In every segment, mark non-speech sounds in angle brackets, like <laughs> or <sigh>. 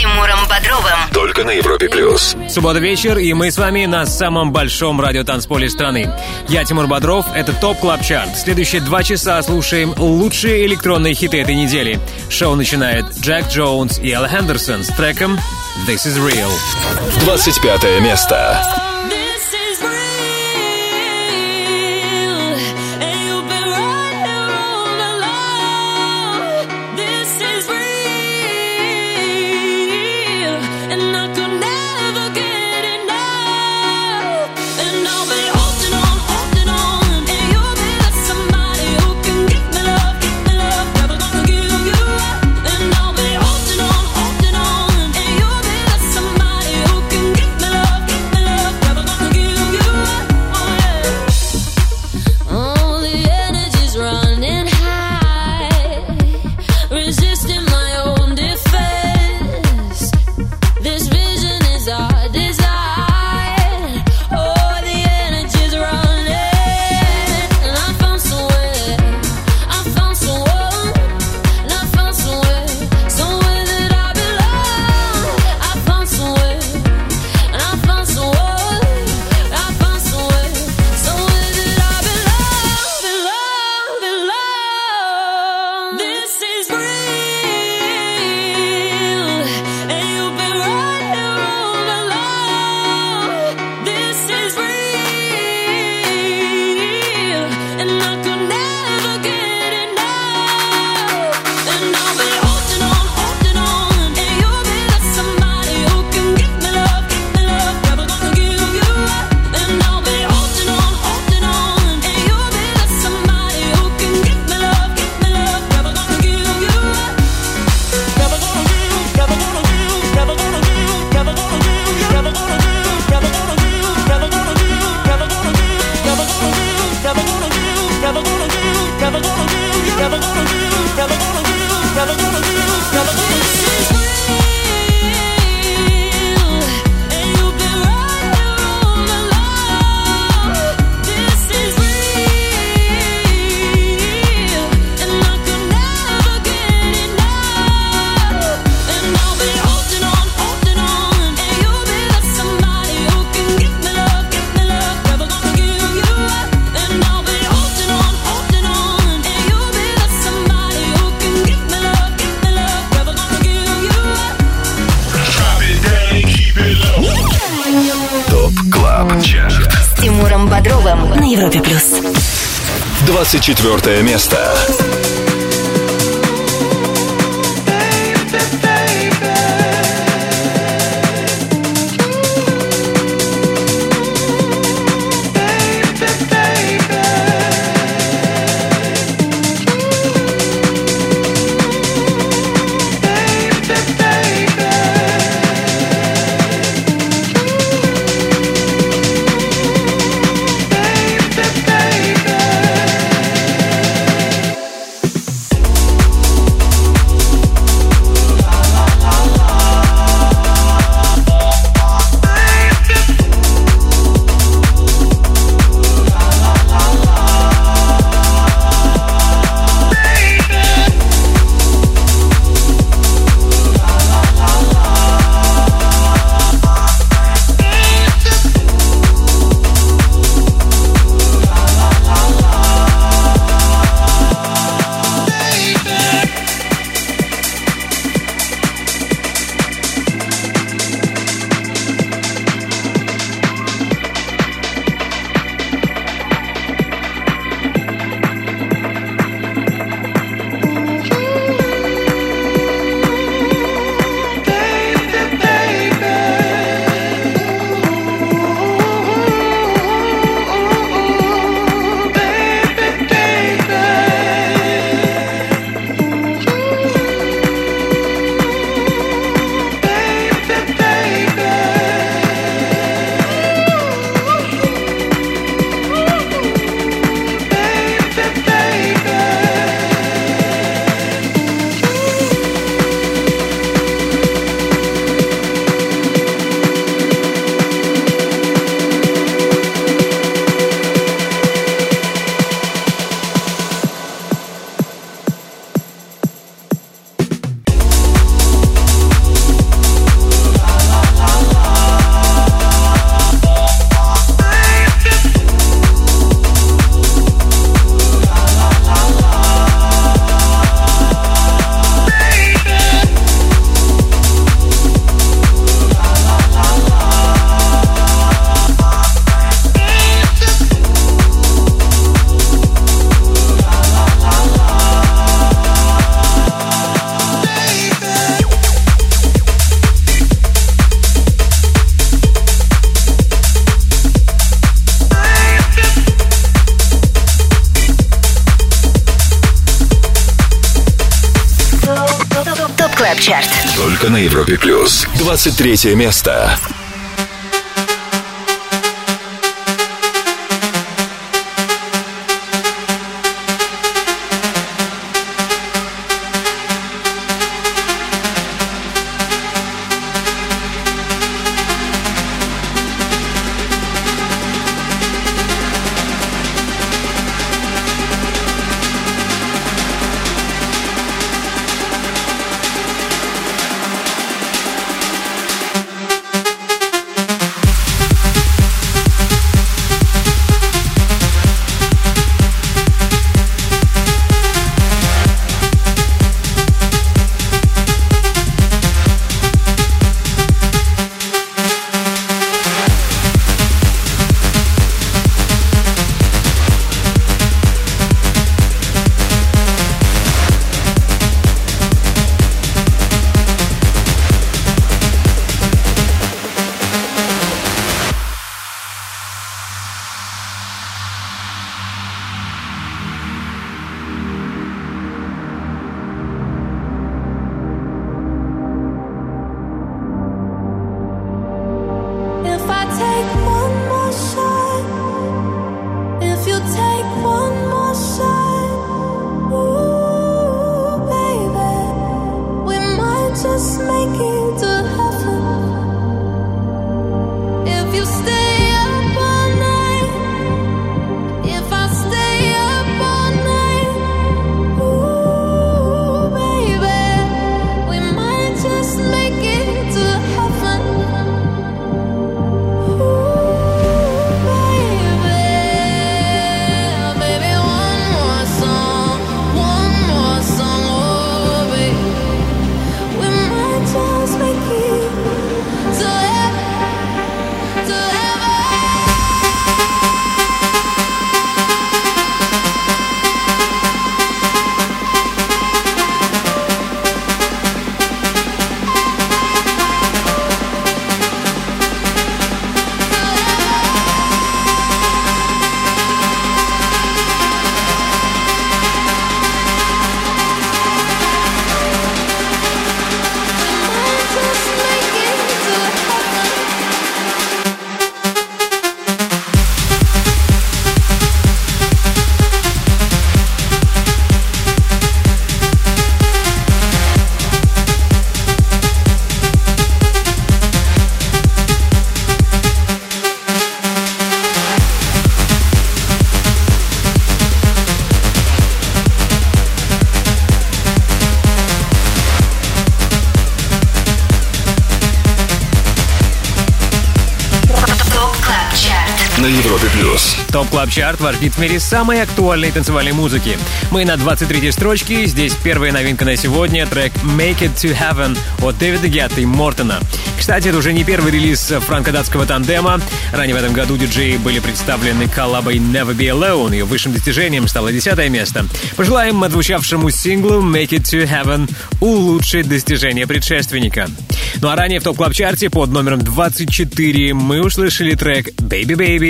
Тимуром Бодровым. Только на Европе Плюс. Суббота вечер, и мы с вами на самом большом радиотанцполе страны. Я Тимур Бодров, это Top Club Chart. Следующие два часа слушаем лучшие электронные хиты этой недели. Шоу начинает Jax Jones и Ella Henderson с треком «This is Real». 25 место. Европе плюс. 24 место. Европе плюс. 23 место. На Европе плюс. Top Club Chart гид в мире самой актуальной танцевальной музыки. Мы на 23-й строчке. Здесь первая новинка на сегодня. Трек Make It To Heaven от Дэвида Гетта и Мортена. Кстати, это уже не первый релиз франко-датского тандема. Ранее в этом году диджеи были представлены коллабой Never Be Alone. Ее высшим достижением стало десятое место. Пожелаем отзвучавшему синглу Make It To Heaven улучшить достижения предшественника. Ну а ранее в Top Club Chart е под номером 24 мы услышали трек Baby Baby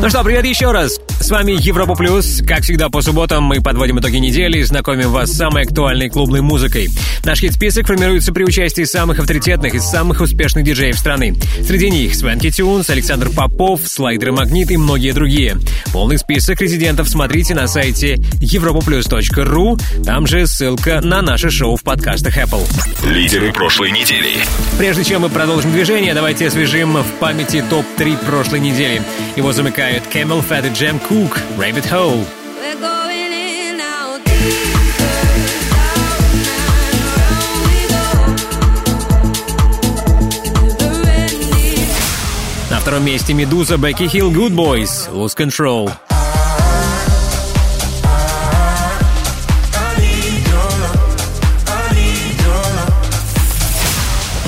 Ну что, привет еще раз. С вами Европа Плюс. Как всегда, по субботам мы подводим итоги недели и знакомим вас с самой актуальной клубной музыкой. Наш хит-список формируется при участии самых авторитетных и самых успешных диджеев страны. Среди них Свенки Тюнс, Александр Попов, Слайдер Магнит и многие другие. Полный список резидентов смотрите на сайте europoplus.ru. Там же ссылка на наше шоу в подкастах Apple. Лидеры прошлой недели. Прежде чем мы продолжим движение, давайте освежим в памяти топ-3 прошлой недели. Его замыкают Camel Fat и Jam Cook, Rabbit Hole. We're going in out. На втором месте Медуза, Бекки Хилл, Good Boys, Lose Control.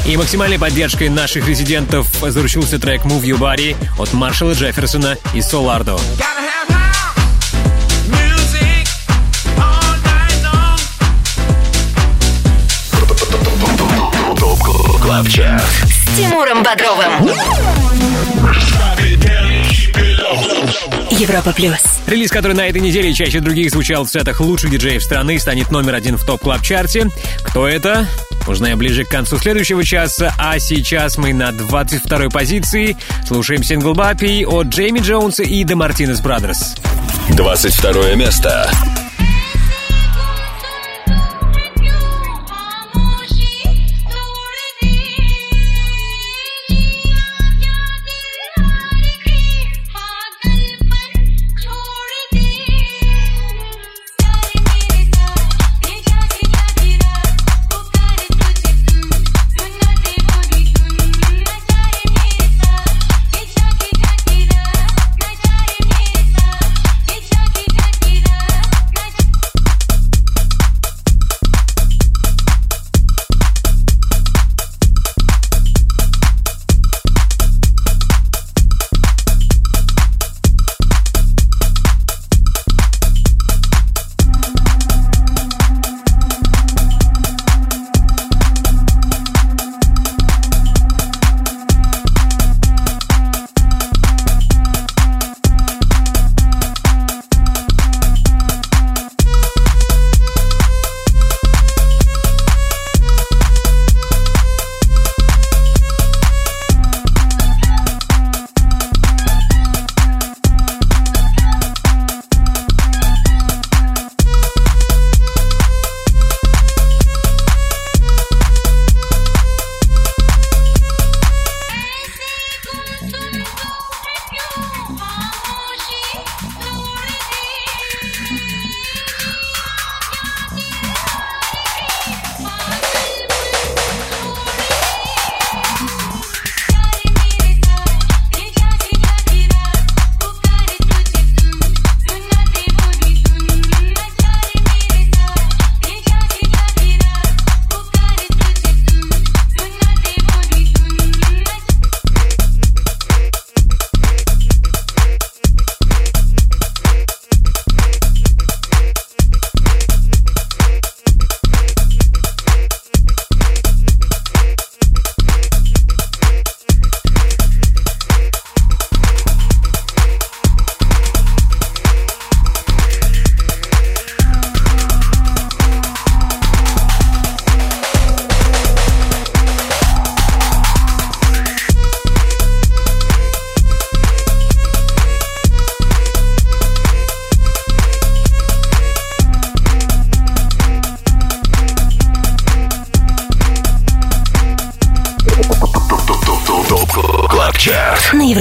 И максимальной поддержкой наших резидентов заручился трек Move You Body от Маршала Джефферсона и Солардо. С Тимуром Бодровым. Европа Плюс. Релиз, который на этой неделе чаще других звучал в сетах лучших диджеев страны, станет номер один в топ клаб чарте Кто это? Узнаем ближе к концу следующего часа, а сейчас мы на 22-й позиции слушаем сингл Баппи от Джейми Джонса и Де Мартинес Брадерс. 22 место.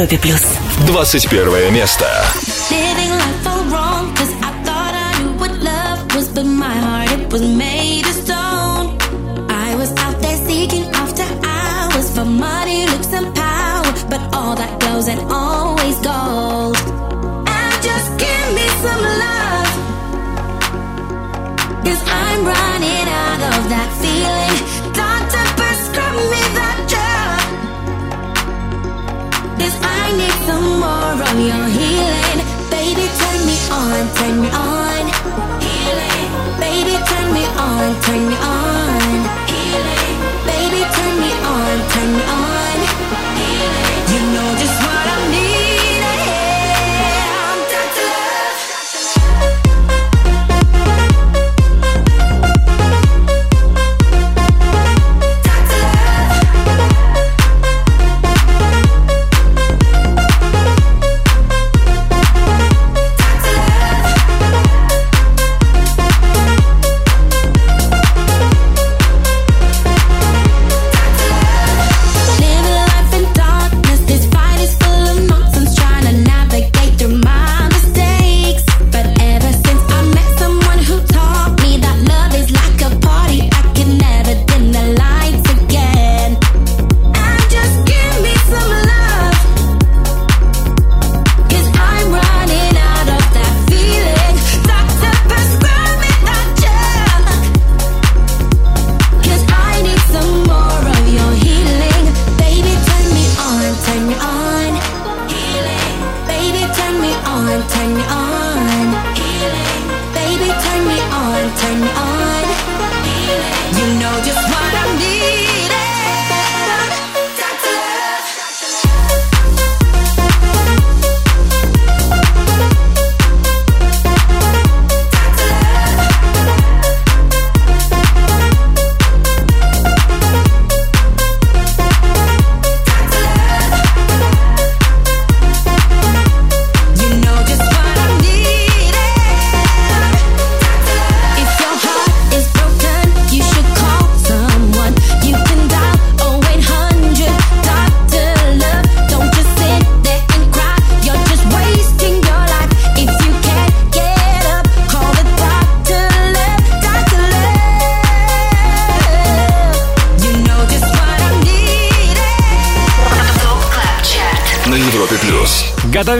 Европе плюс. 21 место.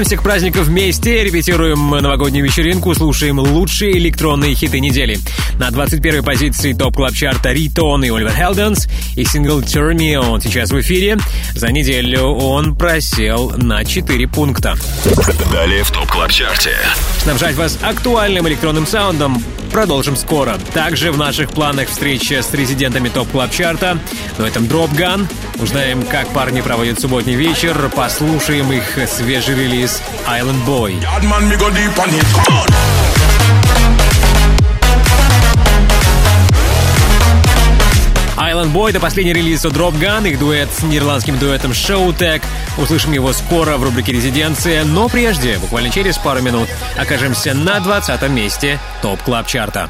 Готовимся к празднику вместе, репетируем новогоднюю вечеринку, слушаем лучшие электронные хиты недели. На 21-й позиции Top Club Chart а Riton и Оливер Хелденс и сингл Turn Me On сейчас в эфире. За неделю он просел на 4 пункта. Далее в Top Club Chart е. Снабжать вас актуальным электронным саундом продолжим скоро. Также в наших планах встреча с резидентами Top Club Chart а дуэтом Dropgun. Узнаем, как парни проводят субботний вечер, послушаем их свежий релиз Island Boy. Island Boy — это последний релиз от Dropgun, их дуэт с нидерландским дуэтом Showtek. Услышим его скоро в рубрике «Резиденция», но прежде, буквально через пару минут, окажемся на 20 месте Top Club Chart а.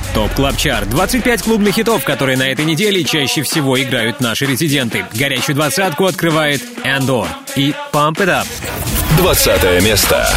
Top Club Chart. 25 клубных хитов, которые на этой неделе чаще всего играют наши резиденты. Горячую двадцатку открывает Endor и Pump It Up. 20 место.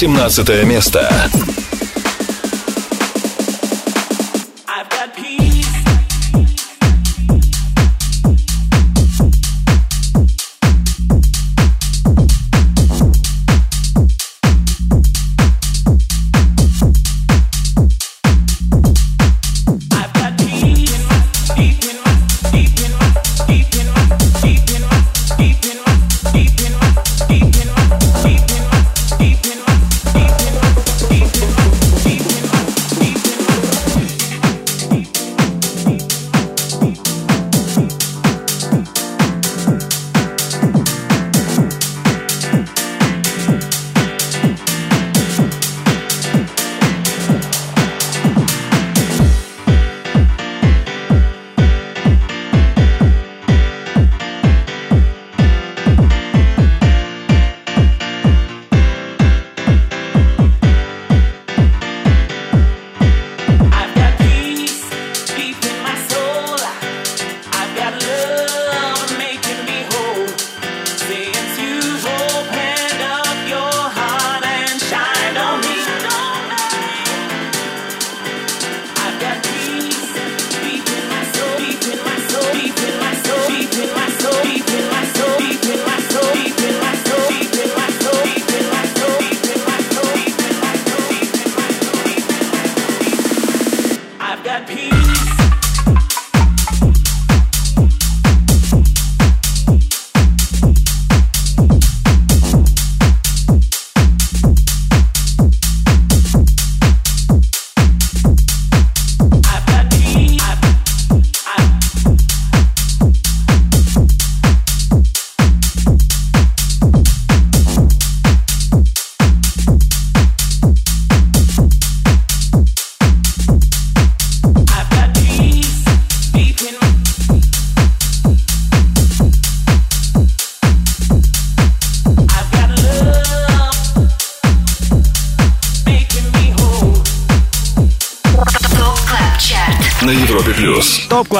17 место.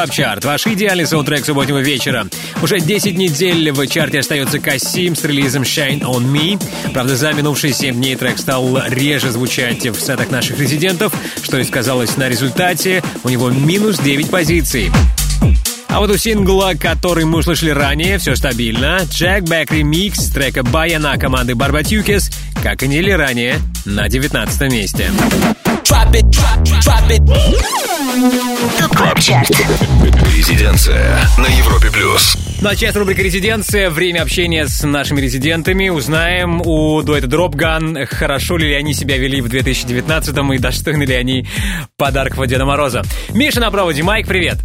Club Chart. Ваш идеальный саундтрек субботнего вечера. Уже 10 недель в чарте остается Касим с релизом Shine On Me. Правда, за минувшие 7 дней трек стал реже звучать в сетах наших резидентов, что и сказалось на результате. У него минус 9 позиций. А вот у сингла, который мы услышали ранее, все стабильно. Jack Back ремикс трека Baianá команды Barbatuques, как и недели ранее, на 19 месте. Top Club Chart. Резиденция на Европе плюс. Ну а сейчас рубрика «Резиденция». Время общения с нашими резидентами. Узнаем у дуэта Dropgun, хорошо ли они себя вели в 2019-м и достойны ли они подарков от Деда Мороза. Миша на проводе. Майк, привет.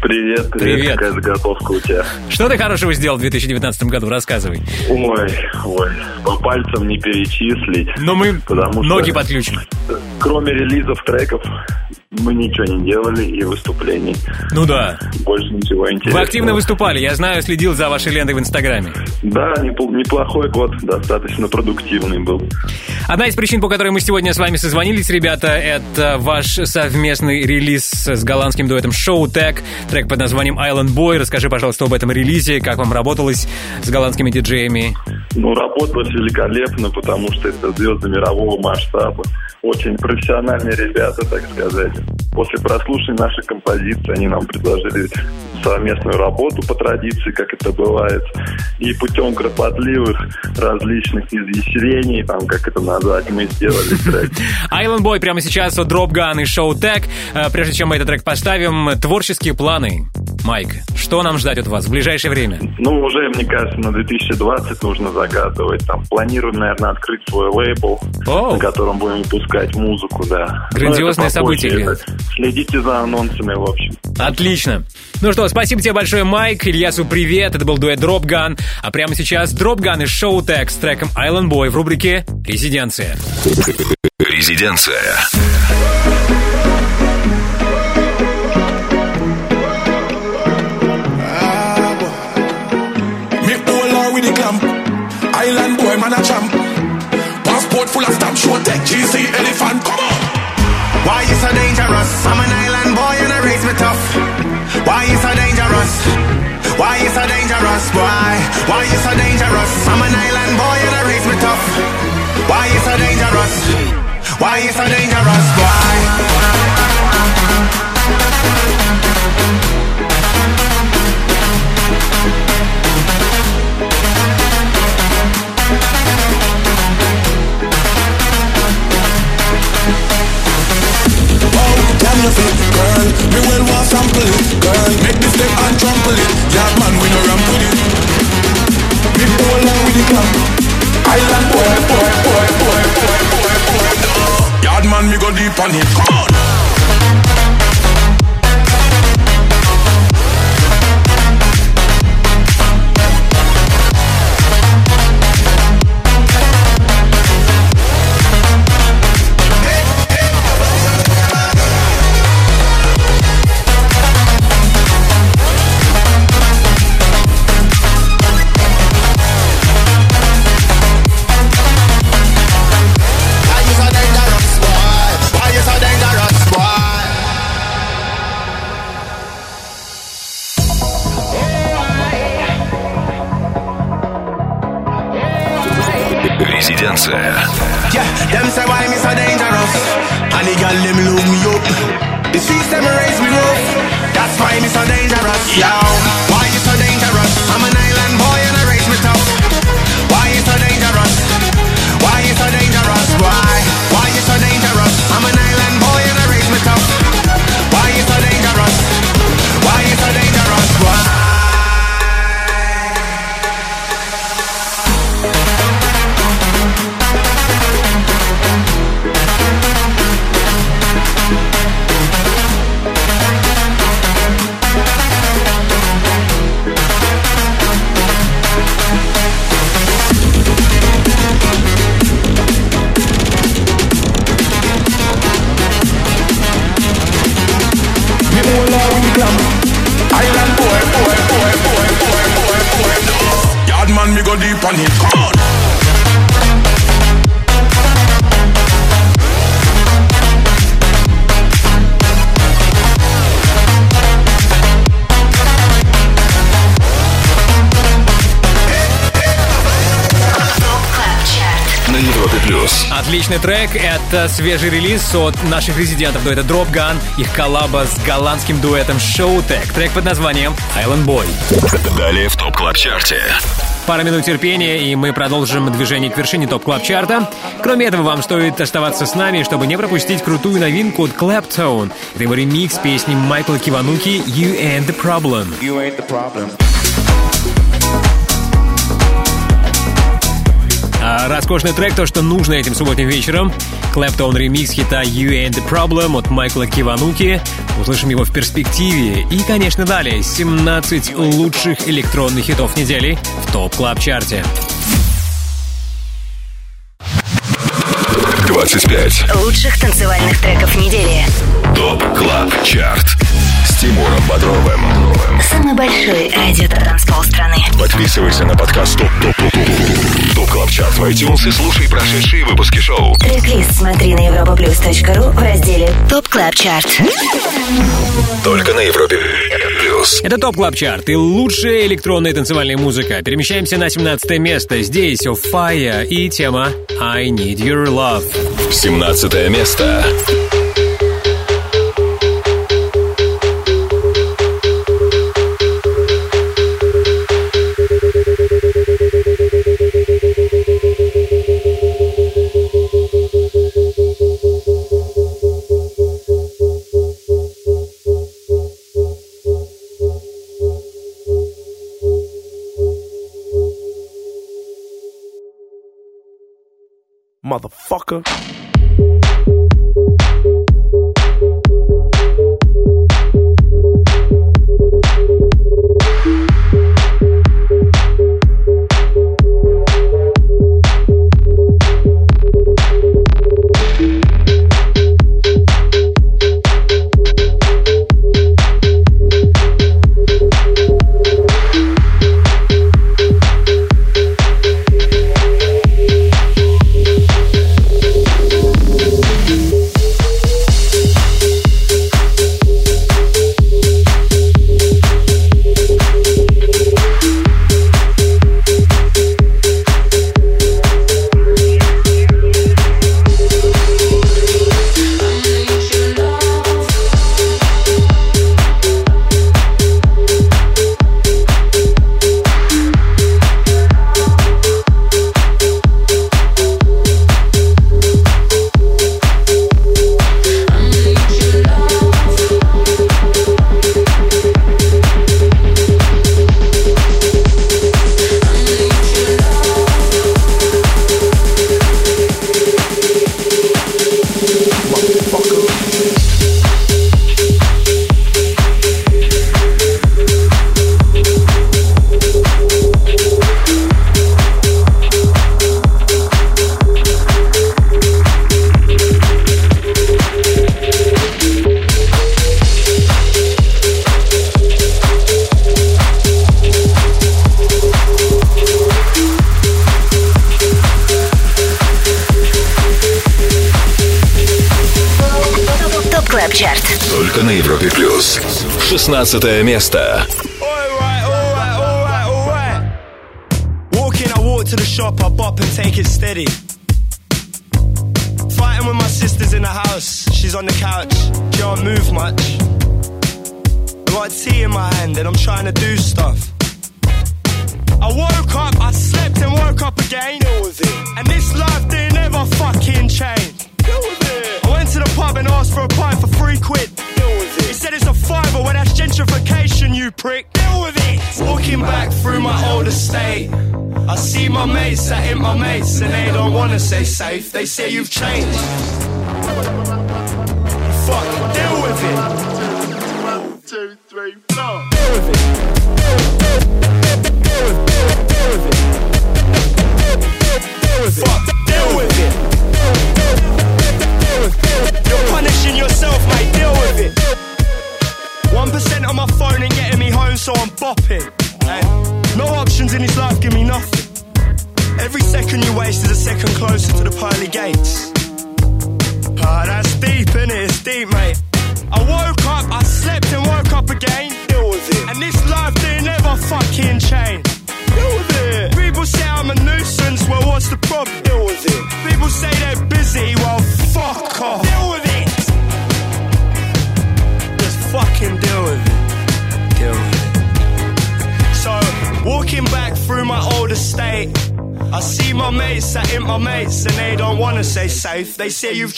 Привет, привет, Привет. какая заготовка у тебя? Что ты хорошего сделал в 2019 году? Рассказывай. Ой, ой, по пальцам не перечислить. Но мы Потому что- ноги подключим. Кроме релизов треков, мы ничего не делали и выступлений. Ну да. Больше ничего интересного. Вы активно выступали. Я знаю, следил за вашей лентой в Инстаграме. Да, непл- неплохой год, достаточно продуктивный был. Одна из причин, по которой мы сегодня с вами созвонились, ребята, это ваш совместный релиз с голландским дуэтом Show Tech, трек под названием Island Boy. Расскажи, пожалуйста, об этом релизе, как вам работалось с голландскими диджеями. Ну, работалось великолепно, потому что это звезды мирового масштаба. Очень профессиональные ребята, так сказать. После прослушивания нашей композиции они нам предложили совместную работу по традиции, как это бывает. И путем кропотливых различных изъясрений, там, как это назвать, мы сделали <laughs> трек. Island Boy прямо сейчас от Drop Gun и Show Tech. Э, Прежде чем мы этот трек поставим, творческие планы. Майк, что нам ждать от вас в ближайшее время? Ну, уже, мне кажется, на 2020 нужно загадывать. Там, планируем, наверное, открыть свой лейбл, Оу. на котором будем выпускать музыку, да. Грандиозное это попозже, событие, это- Следите за анонсами, в общем. Отлично. Ну что, спасибо тебе большое, Майк. Ильясу привет. Это был дуэт Drop Gun. А прямо сейчас Drop Gun и Show Tech с треком Island Boy в рубрике «Резиденция». Резиденция. road full of stamp show tech GC elephant come on Why you so dangerous? I'm an island boy and I raise me tough Why you so dangerous? Why you so dangerous? Why? Why you so dangerous? I'm an island boy and I raise me tough Why you so dangerous? Why you so dangerous? it. Me well want sample it. Girl, make this step and trample it. Yeah, man, we no ramp with it. Me pull on with the clamp. Island boy, boy, boy, boy, boy, boy, boy. boy. Yard man, me go deep on it. Come on. Go deep on it. Come on. Плюс. Отличный трек. Это свежий релиз от наших резидентов дуэта Drop Gun. Их коллаба с голландским дуэтом Showtek. Трек под названием Island Boy. Далее в Top Club Chart е. Пара минут терпения, и мы продолжим движение к вершине Top Club Chart а Кроме этого, вам стоит оставаться с нами, чтобы не пропустить крутую новинку от Claptone. Это его ремикс песни Майкла Кивануки «You Ain't The Problem». You ain't the problem. Роскошный трек, то, что нужно этим субботним вечером. Claptone ремикс хита «You Ain't The Problem» от Майкла Кивануки. Услышим его в перспективе. И, конечно, далее 17 лучших электронных хитов недели в Top Club Chart е 25. Лучших танцевальных треков недели. Top Club Chart. С Тимуром Бодровым. Самый большой радиотанцпол страны. Подписывайся на подкаст Top Top Top Top Top Club Chart в iTunes и слушай прошедшие выпуски шоу. Трек-лист смотри на europaplus.ru в разделе Top Club Chart. Только на Европе плюс. Это Top Club Chart и лучшая электронная танцевальная музыка. Перемещаемся на 17 место. Здесь Fire и тема I Need Your Love. 17 место. Motherfucker. 16 место. Safe. They say you've changed. Say you've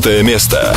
15 место.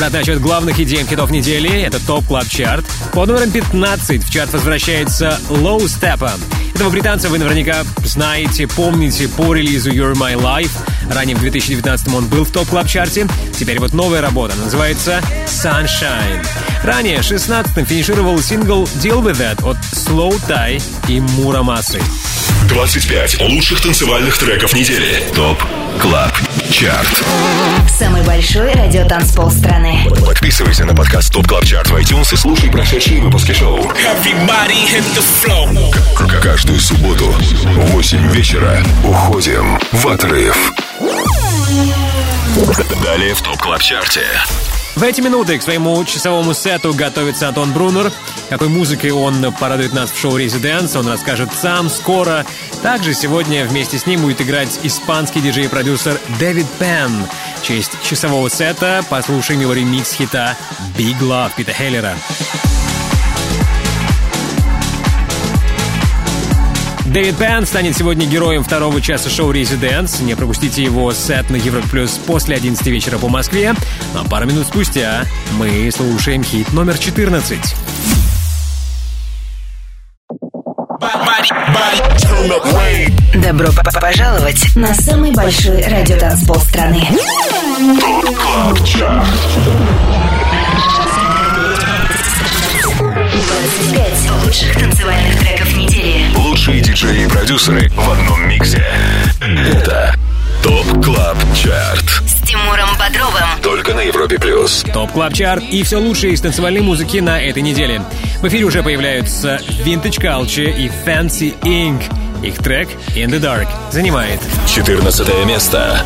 Обратный отсчет главных EDM хитов недели — это Top Club Chart. Под номером 15 в чарт возвращается Low Steppa. Этого британца вы наверняка знаете, помните по релизу You're My Life. Ранее в 2019 он был в Top Club Chart е. Теперь вот новая работа, называется Sunshine. Ранее 16-м финишировал сингл Deal With That от Slowthai и Мура Масы. 25 лучших танцевальных треков недели. ТОП Club Chart. Самый большой радиотанцпол страны. Подписывайся на подкаст Top Club Chart в iTunes и слушай прошедшие выпуски шоу. Everybody hit the floor. К- Каждую субботу в 8 вечера уходим в отрыв. Далее в Top Club Chart е. В эти минуты к своему часовому сету готовится Антон Брунер. Какой музыкой он порадует нас в шоу «Residance», он расскажет сам скоро. Также сегодня вместе с ним будет играть испанский диджей-продюсер Дэвид Пен. В честь часового сета послушаем его ремикс хита «Big Love» Пита Хеллера. Дэвид Пен станет сегодня героем второго часа шоу «Резиденс». Не пропустите его сет на Европе Плюс после 11 вечера по Москве. А пару минут спустя мы слушаем хит номер 14. Добро пожаловать на самый большой радиотанцпол страны. 25 лучших танцевальных треков недели. Лучшие диджеи и продюсеры в одном миксе. Это Top Club Chart. С Тимуром Бодровым. Только на Европе плюс. Top Club Chart и все лучшее из танцевальной музыки на этой неделе. В эфире уже появляются Vintage Culture и Fancy Inc. Их трек In the Dark занимает 14 место.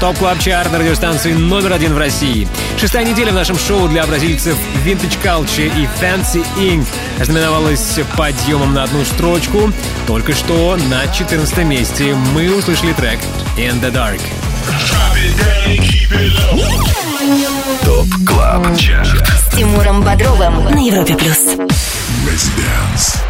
Top Club Chart радиостанции номер один в России. Шестая неделя в нашем шоу для бразильцев Vintage Culture и Fancy Inc. ознаменовалась подъемом на одну строчку. Только что на 14 месте мы услышали трек In the Dark. Top Club Chart С Тимуром Бодровым на Европе плюс.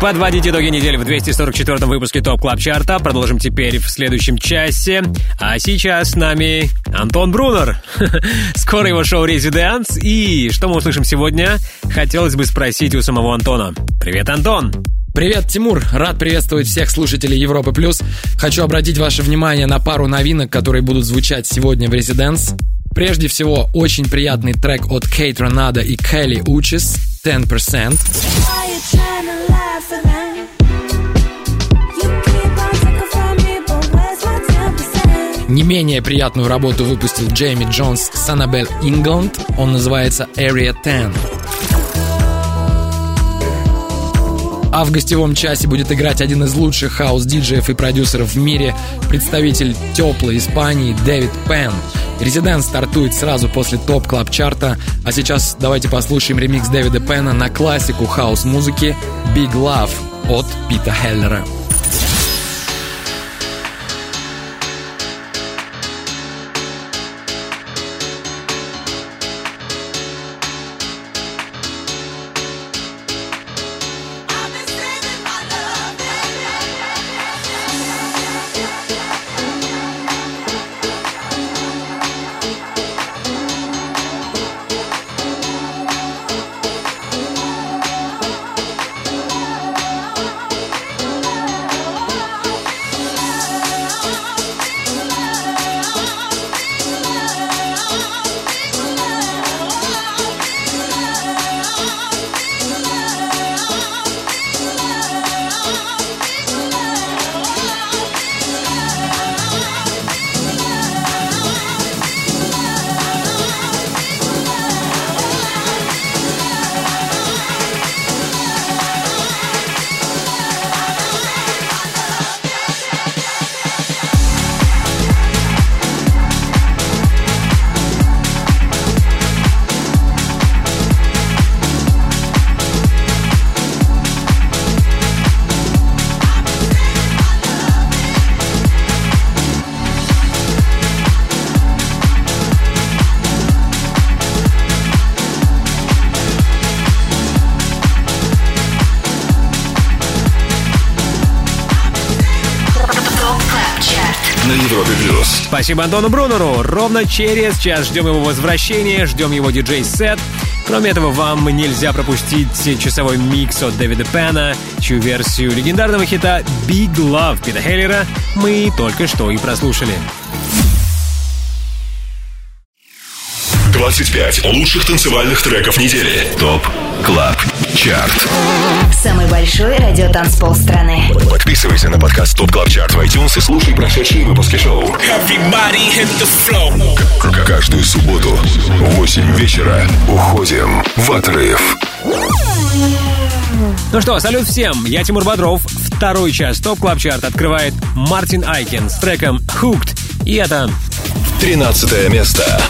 Подводить итоги недели в 244-м выпуске Top Club Chart а. Продолжим теперь в следующем часе. А сейчас с нами Антон Брунер. <laughs> Скоро его шоу «Резиденс». И что мы услышим сегодня, хотелось бы спросить у самого Антона. Привет, Антон! Привет, Тимур! Рад приветствовать всех слушателей Европы Плюс. Хочу обратить ваше внимание на пару новинок, которые будут звучать сегодня в Резиденс. Прежде всего, очень приятный трек от Кейт Ронада и Келли Учис «10%». Не менее приятную работу выпустил Джейми Джонс с Аннабель Ингланд. Он называется Area 10. А в гостевом часе будет играть один из лучших хаус-диджеев и продюсеров в мире, представитель теплой Испании Дэвид Пен. Residence стартует сразу после Top Club Chart а а сейчас давайте послушаем ремикс Дэвида Пена на классику хаус-музыки Big Love от Пита Хеллера. Плюс. Спасибо Антону Брунеру. Ровно через час ждем его возвращения, ждем его диджей-сет. Кроме этого, вам нельзя пропустить часовой микс от Дэвида Пена, чью версию легендарного хита Big Love Пита Хеллера мы только что и прослушали. 25 лучших танцевальных треков недели. ТОП КЛАБ ЧАРТ Самый большой радиотанцпол страны. Подписывайся на подкаст Top Club Chart в iTunes и слушай прошедшие выпуски шоу. Каждую субботу в 8 вечера уходим в отрыв. Ну что, салют всем, я Тимур Бодров. Второй час Top Club Chart открывает Мартин Айкен с треком Hooked. И это 13 место.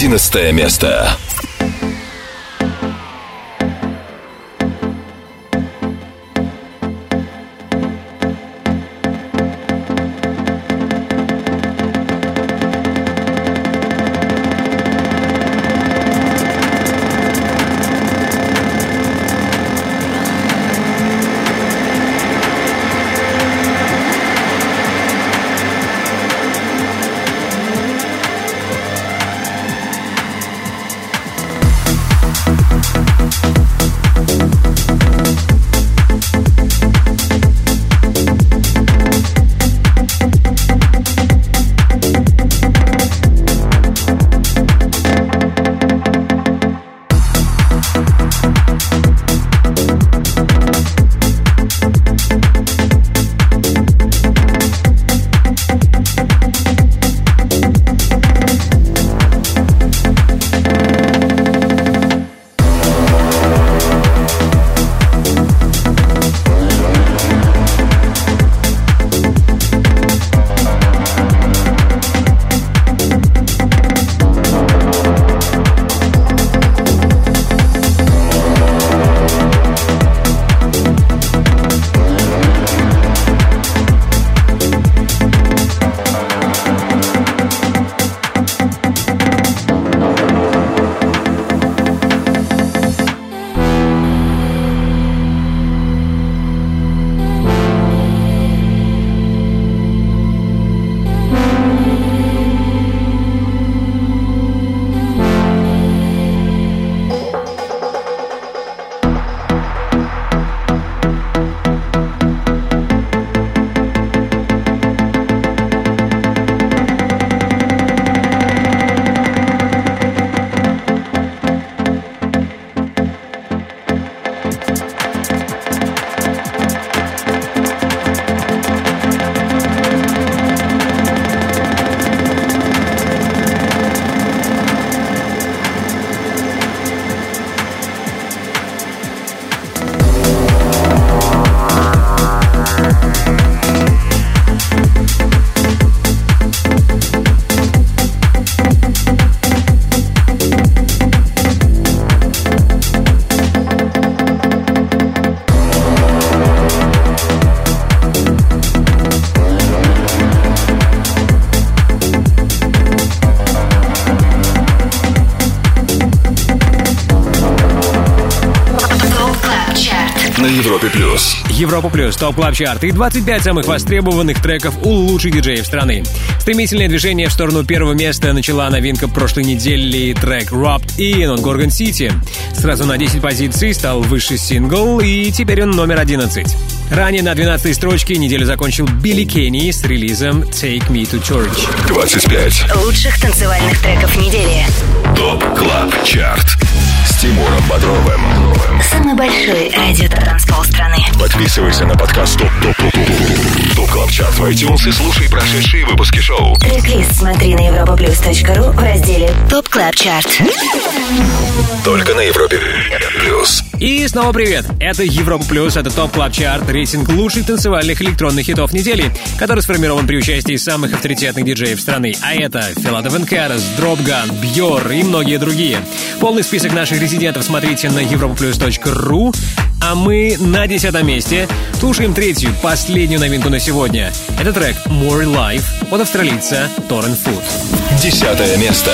11 место. Европе плюс. Европа плюс, топ клаб чарт и 25 самых востребованных треков у лучших диджеев страны. Стремительное движение в сторону первого места начала новинка прошлой недели трек Robbed In от Gorgon City. Сразу на 10 позиций стал высший сингл, и теперь он номер 11. Ранее на 12 строчке неделю закончил Билли Кенни с релизом Take Me to Church. 25. Лучших танцевальных треков недели. ТОП КЛАБ ЧАРТ с Тимуром Бодровым. Самый большой радиотанцпол страны. Подписывайся на подкаст Top Top Top Top Top Club Chart в iTunes и слушай прошедшие выпуски шоу. Трек-лист смотри на europaplus.ru в разделе Top Club Chart. Только на Европе плюс. И снова привет! Это Европа Плюс, это Top Club Chart, рейтинг лучших танцевальных электронных хитов недели, который сформирован при участии самых авторитетных диджеев страны. А это Filatov & Karas, Dropgun, Бьор и многие другие. Полный список наших резидентов смотрите на europaplus.ru. А мы на десятом месте слушаем третью, последнюю новинку на сегодня. Это трек More Life от австралийца Торрен Фуд. Десятое место.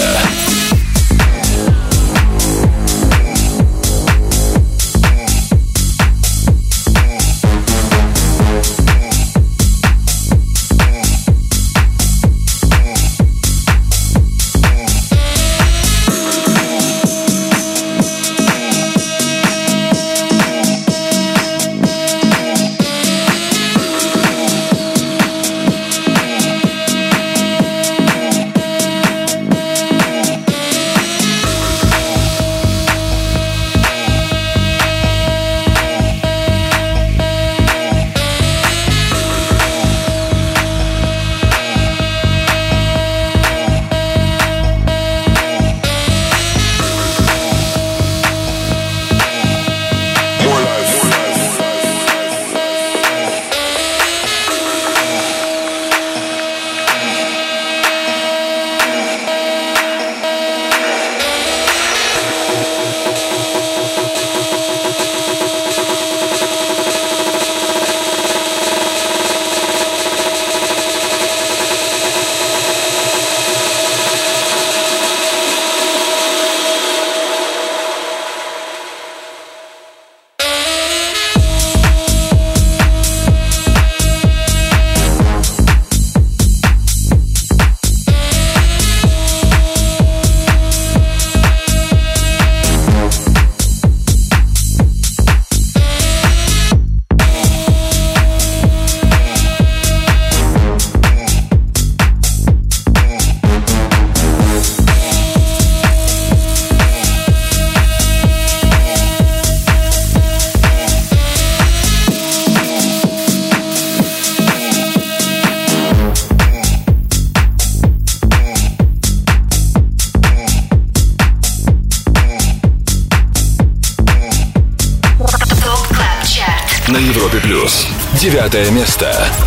Девятое место.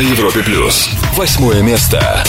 На Европе плюс. Восьмое место.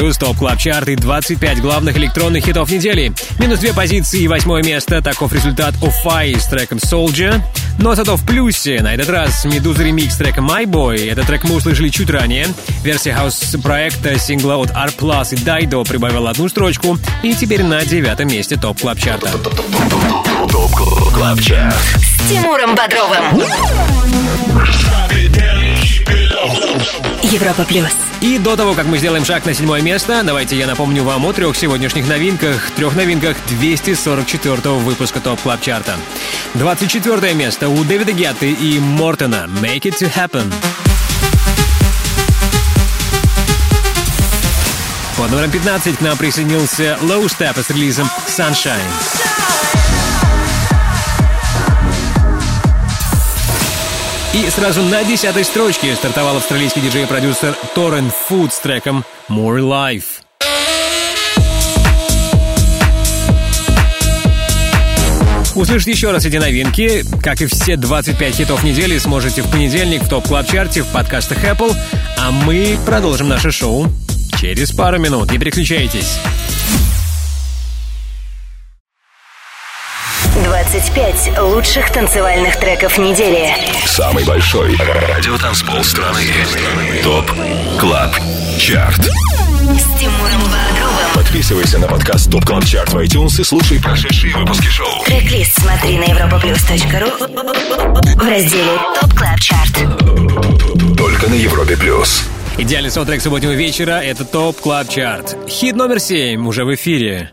Плюс, топ клаб чарт и 25 главных электронных хитов недели. Минус две позиции и восьмое место. Таков результат Уфай с треком Soldier. Но зато в плюсе на этот раз Медуза ремикс трека My Boy. Этот трек мы услышали чуть ранее. Версия хаус-проекта сингла от R Plus и Дайдо прибавила одну строчку. И теперь на девятом месте топ клаб чарта. ТОП КЛАБ ЧАРТ. С Тимуром Бодровым. Европа плюс. И до того, как мы сделаем шаг на седьмое место, давайте я напомню вам о трех сегодняшних новинках. Трех новинках 244-го выпуска Top Club Chart а. 24 место у Дэвида Гетты и Мортона «Make It To Heaven». Под номером 15 к нам присоединился Low Steppa с релизом «Sunshine». И сразу на десятой строчке стартовал австралийский диджей-продюсер Торрен Фут с треком «More Life». Услышать еще раз эти новинки, как и все 25 хитов недели, сможете в понедельник в Top Club Chart е в подкастах Apple, а мы продолжим наше шоу через пару минут. Не переключайтесь. 25 лучших танцевальных треков недели. Самый большой радиотанцпол страны. Top Club Chart. С Тимуром Бодровым. Подписывайся на подкаст Top Club Chart в iTunes и слушай прошедшие выпуски шоу. Трек-лист смотри на europaplus.ru в разделе Top Club Chart. Только на Европе плюс. Идеальный саундтрек субботнего вечера — это Top Club Chart. Хит номер 7 уже в эфире.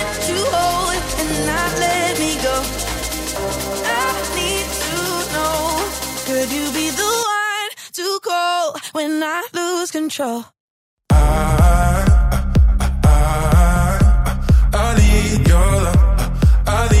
Could you be the one to call when I lose control? I I I need your love. I need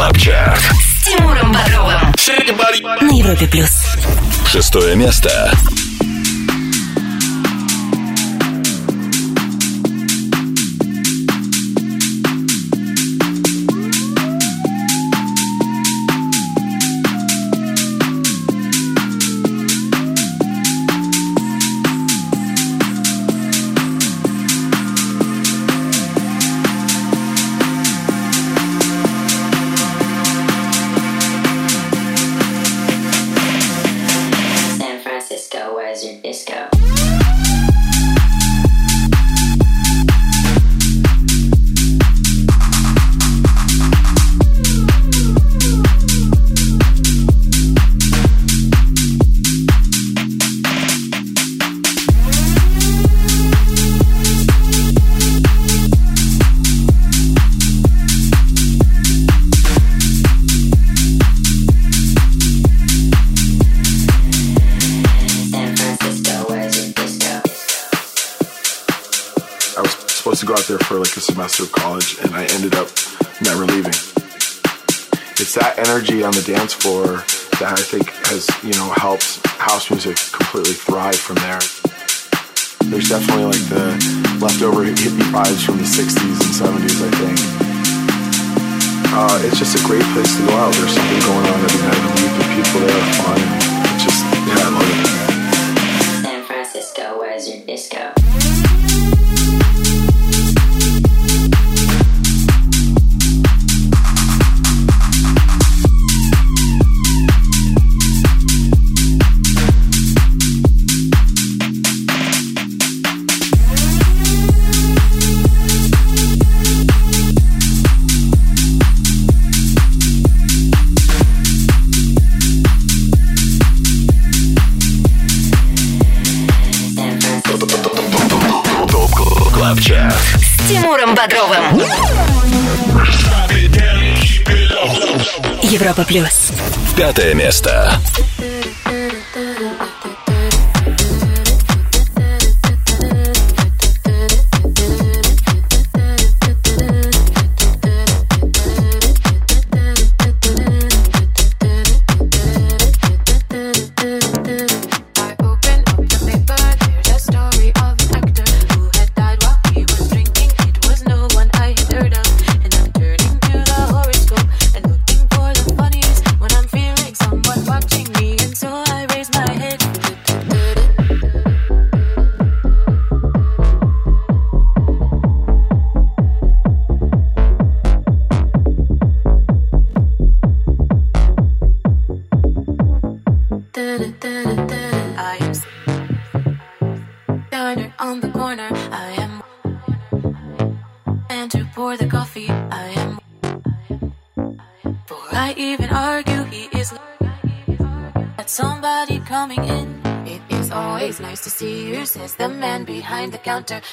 КЛАБ ЧАРТ. С Тимуром Бодровым. На Европе плюс. Шестое место.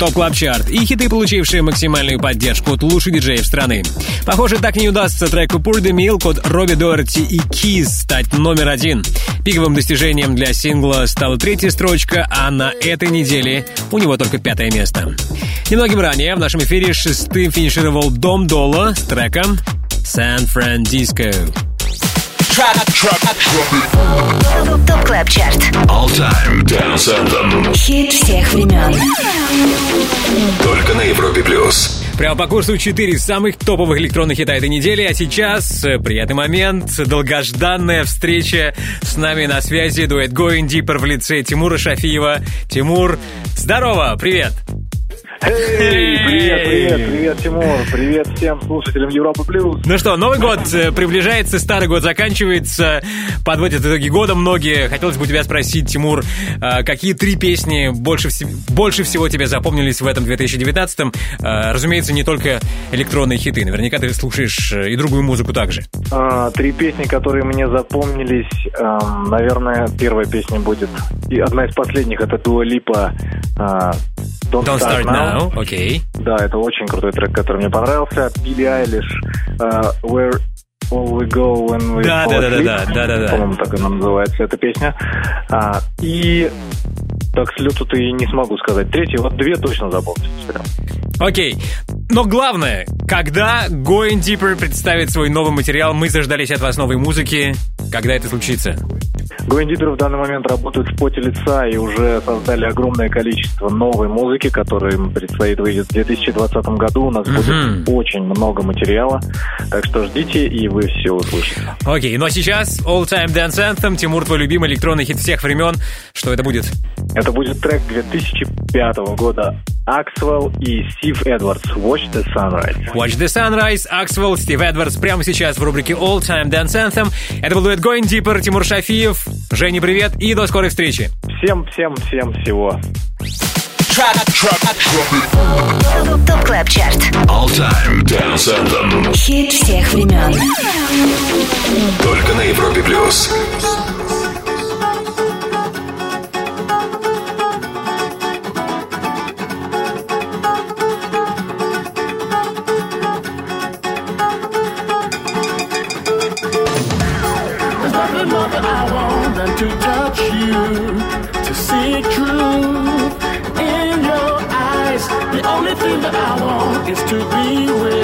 Top Club Chart и хиты, получившие максимальную поддержку от лучших диджеев страны. Похоже, так не удастся треку Pour the Milk от Робби Дорти и Киз стать номер один. Пиковым достижением для сингла стала третья строчка, а на этой неделе у него только пятое место. Немногим ранее в нашем эфире шестым финишировал Dom Dolla с треком «San Frandisco». Top Club Chart. All Time Dance Anthem. Хит всех времен. Только на Европе плюс. Прямо по курсу 4 самых топовых электронных хита этой недели. А сейчас э, приятный момент, долгожданная встреча с нами на связи. Дуэт Going Deeper в лице Тимура Шафиева. Тимур, здорово, привет! Эй, привет, привет, привет, Тимур, привет всем слушателям Европы Плюс. Ну что, Новый год э, приближается, Старый год заканчивается, подводят итоги года многие. Хотелось бы у тебя спросить, Тимур, э, какие три песни больше, вс- больше всего тебе запомнились в этом 2019-м? Э, Разумеется, не только электронные хиты. Наверняка ты слушаешь и другую музыку также. А, три песни, которые мне запомнились, эм, наверное, первая песня будет, и одна из последних, это Дуа Липа Don't, Don't Start Now, окей. Да, это очень крутой трек, который мне понравился. Билли Айлиш а, Where All We Go When We Да, Fall да, да, Asleep. да, да, да, да. По-моему, так она называется, эта песня. А, и так с лету-то и не смогу сказать. Третья, вот две точно запомнились. Окей. Но главное, когда Going Deeper представит свой новый материал, мы заждались от вас новой музыки. Когда это случится? Гвендитеры в данный момент работают в поте лица и уже создали огромное количество новой музыки, которая им предстоит выйдет в 2020 году. У нас Мгм. будет очень много материала, так что ждите, и вы все услышите. Окей, ну а сейчас All Time Dance Anthem. Тимур, твой любимый электронный хит всех времен. Что это будет? Это будет трек 2005 года. Аксвелл и Стив Эдвардс «Watch the Sunrise». Watch the Sunrise, Axwell, Стив Эдвардс прямо сейчас в рубрике All Time Dance Anthem. Это был дуэт Going Deeper, Тимур Шафиев. Женя, привет и до скорой встречи. Всем, всем, всем всего. ТОП Клаб Чарт. All Time Dance Anthem. Хит всех времен. Только на Европе плюс. There's nothing more that I want than to touch you, to see truth in your eyes. The only thing that I want is to be with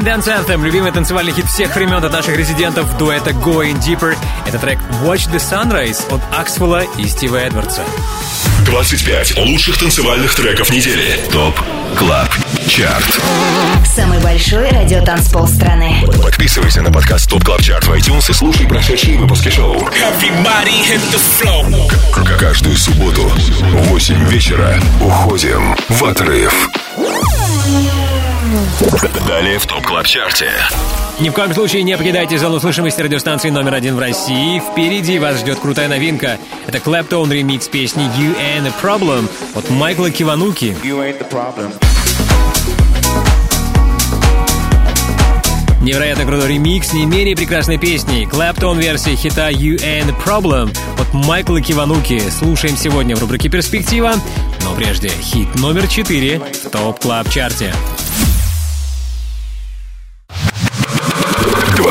Time Dance Anthem, любимый танцевальный хит всех времен от наших резидентов дуэта Going Deeper. Это трек Watch the Sunrise от Аксвелла и Стива Эдвардса. 25 лучших танцевальных треков недели. Top Club Chart. Самый большой радиотанцпол страны. Подписывайся на подкаст Top Club Chart в iTunes и слушай прошедшие выпуски шоу. К- Каждую субботу в 8 вечера уходим в отрыв. Далее в Top Club Chart е. Ни в коем случае не покидайте зону слышимости радиостанции номер один в России. Впереди вас ждет крутая новинка. Это Claptone ремикс песни «You Ain't the Problem» от Майкла Кивануки. You ain't the problem. Невероятно крутой ремикс не менее прекрасной песни. Claptone версия хита You Ain't the Problem от Майкла Кивануки. Слушаем сегодня в рубрике «Перспектива». Но прежде хит номер четыре в Top Club Chart е.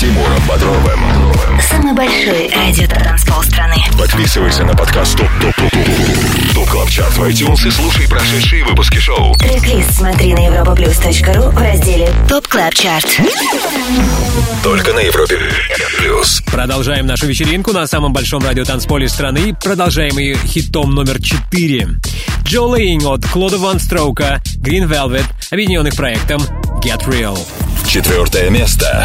Тимуром Бодровым. Самый большой радиотанцпол страны. Подписывайся на подкаст Top Top Top Top Top Club Chart в iTunes и слушай прошедшие выпуски шоу. Трек-лист смотри на europaplus.ru в разделе Top Club Chart. Только на Европе Плюс. Продолжаем нашу вечеринку на самом большом радиотанцполе страны. Продолжаем ее хитом номер 4. Джо Лейн от Клода Ван Строука, Green Velvet, объединенных проектом Get Real. Четвертое место.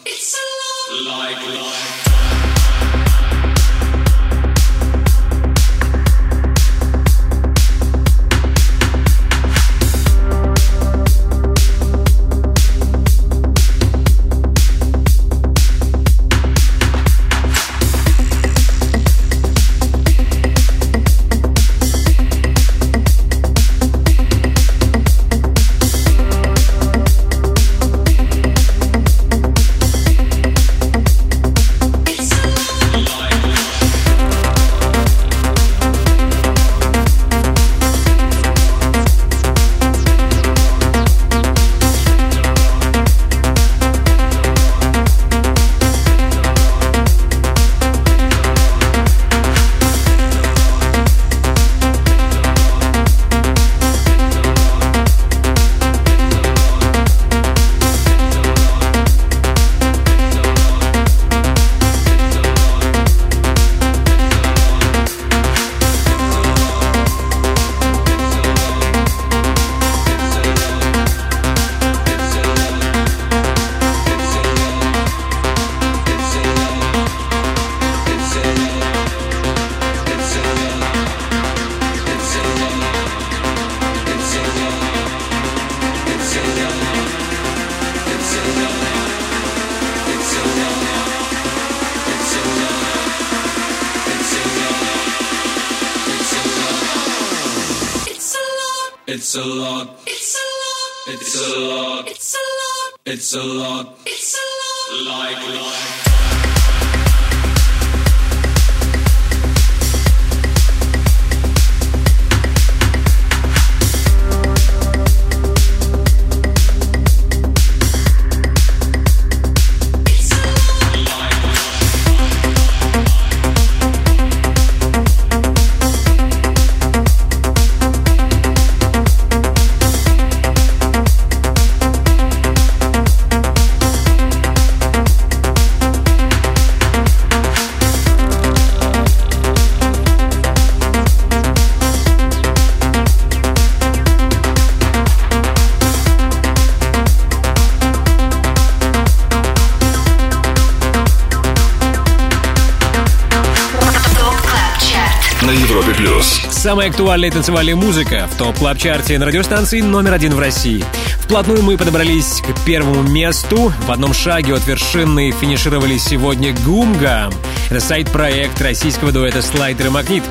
Самая актуальная танцевальная музыка в топ клаб чарте на радиостанции номер один в России. Вплотную мы подобрались к первому месту. В одном шаге от вершины финишировали сегодня Гумга. Это сайт-проект российского дуэта Слайдер и Магнит.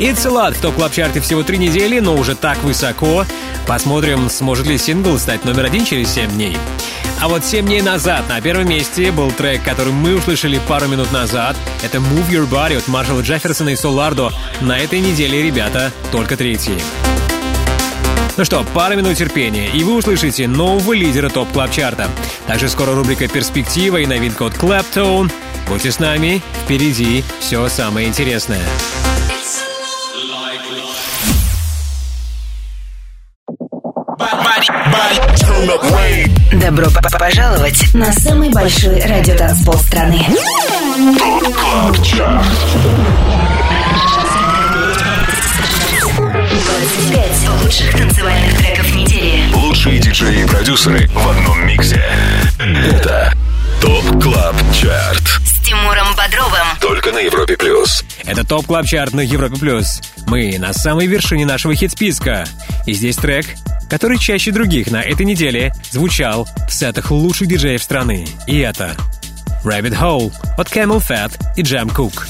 It's a lot в топ клаб чарте всего три недели, но уже так высоко. Посмотрим, сможет ли сингл стать номер один через 7 дней. А вот 7 дней назад на первом месте был трек, который мы услышали пару минут назад. Это Move Your Body от Маршала Джефферсона и Солардо. На этой неделе, ребята, только третьи. Ну что, пара минут терпения, и вы услышите нового лидера топ клаб чарта Также скоро рубрика «Перспектива» и новинка от Claptone. Будьте с нами, впереди все самое интересное. Добро п- п- пожаловать на самый большой радиотанцпол страны. Пять диджеи и продюсеры в одном миксе. Это Top Club Chart. С Тимуром Бодровым. Только на Европе Плюс. Это Top Club Chart на Европе+. плюс. Мы на самой вершине нашего хит-списка. И здесь трек, который чаще других на этой неделе звучал в сетах лучших диджеев страны. И это Rabbit Hole от Camel Fat и Jam Cook.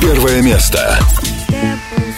Первое место. Bodies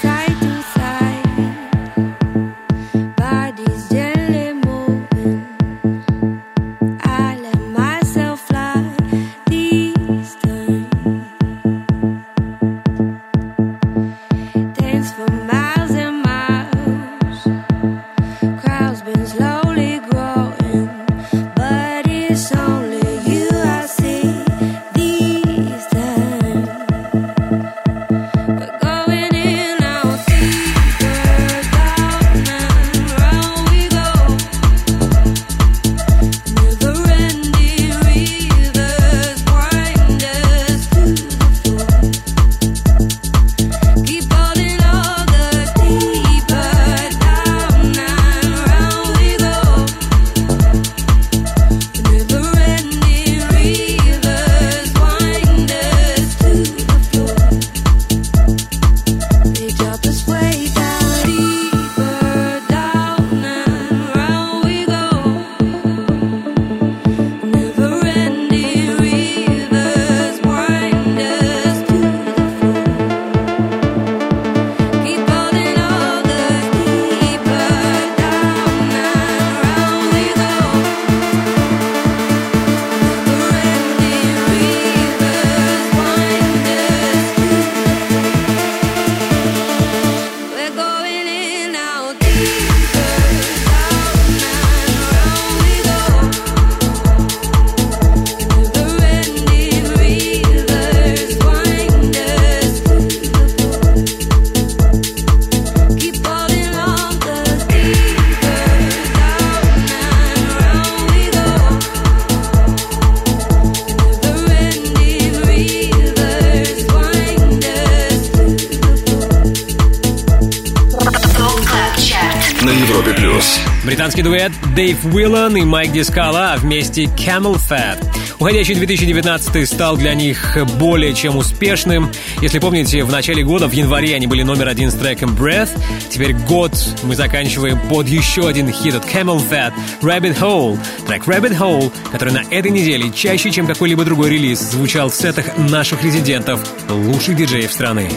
Уиллан и Майк Дискала, вместе Camel Fat. Уходящий 2019 стал для них более чем успешным. Если помните, в начале года, в январе, они были номер один с треком Breath. Теперь год мы заканчиваем под еще один хит от Camel Fat Rabbit Hole. Трек Rabbit Hole, который на этой неделе чаще, чем какой-либо другой релиз, звучал в сетах наших резидентов, лучших диджеев страны.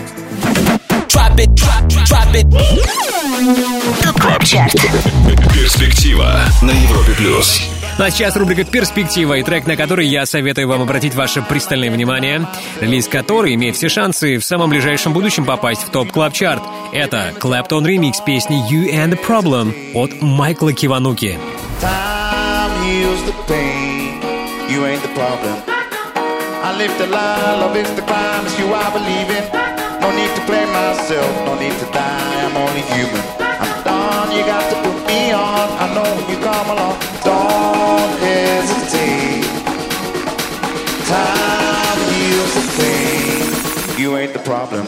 Drop it, drop, drop it. КЛАБ ЧАРТ. Перспектива на Европе Плюс. Ну а сейчас рубрика «Перспектива» и трек, на который я советую вам обратить ваше пристальное внимание. Релиз который имеет все шансы в самом ближайшем будущем попасть в топ клаб чарт Это Clapton ремикс песни «You and the Problem» от Майкла Кивануки. Time heals the pain. You ain't the problem. I live the lie, love is the crime. It's you I believe in. No need to blame myself, no need to die. I'm only human. I'm. You got to put me on. I know when you come along. Don't hesitate. Time heals the pain. You ain't the problem.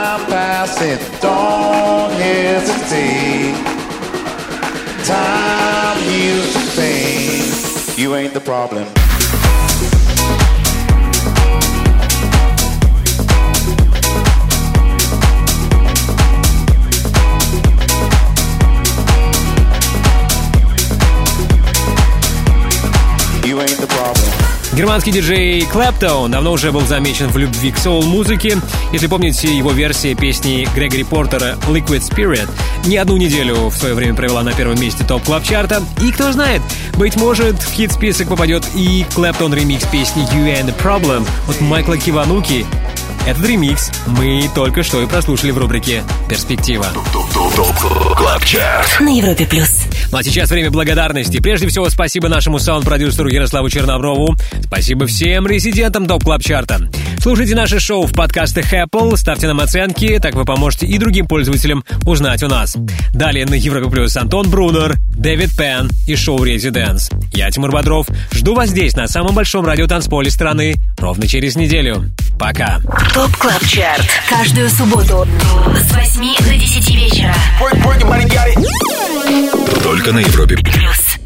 I said, don't hesitate. Time heals to you ain't the problem. Германский диджей Клэптоун давно уже был замечен в любви к соул-музыке. Если помните, его версия песни Грегори Портера «Liquid Spirit» не одну неделю в свое время провела на первом месте топ клаб чарта И кто знает, быть может, в хит-список попадет и Клэптон ремикс песни «You and the Problem» от Майкла Кивануки. Этот ремикс мы только что и прослушали в рубрике «Перспектива». На Европе плюс. Ну а сейчас время благодарности. Прежде всего, спасибо нашему саунд-продюсеру Ярославу Черноброву. Спасибо всем резидентам Top Club Чарта. Слушайте наше шоу в подкастах Apple, ставьте нам оценки, так вы поможете и другим пользователям узнать о нас. Далее на Европе Плюс Антон Брунер, Дэвид Пен и шоу Residence. Я Тимур Бодров. Жду вас здесь, на самом большом радиотанцполе страны, ровно через неделю. Пока. Top Club Chart. Каждую субботу с 8 до 10 вечера. Только на Европе Плюс.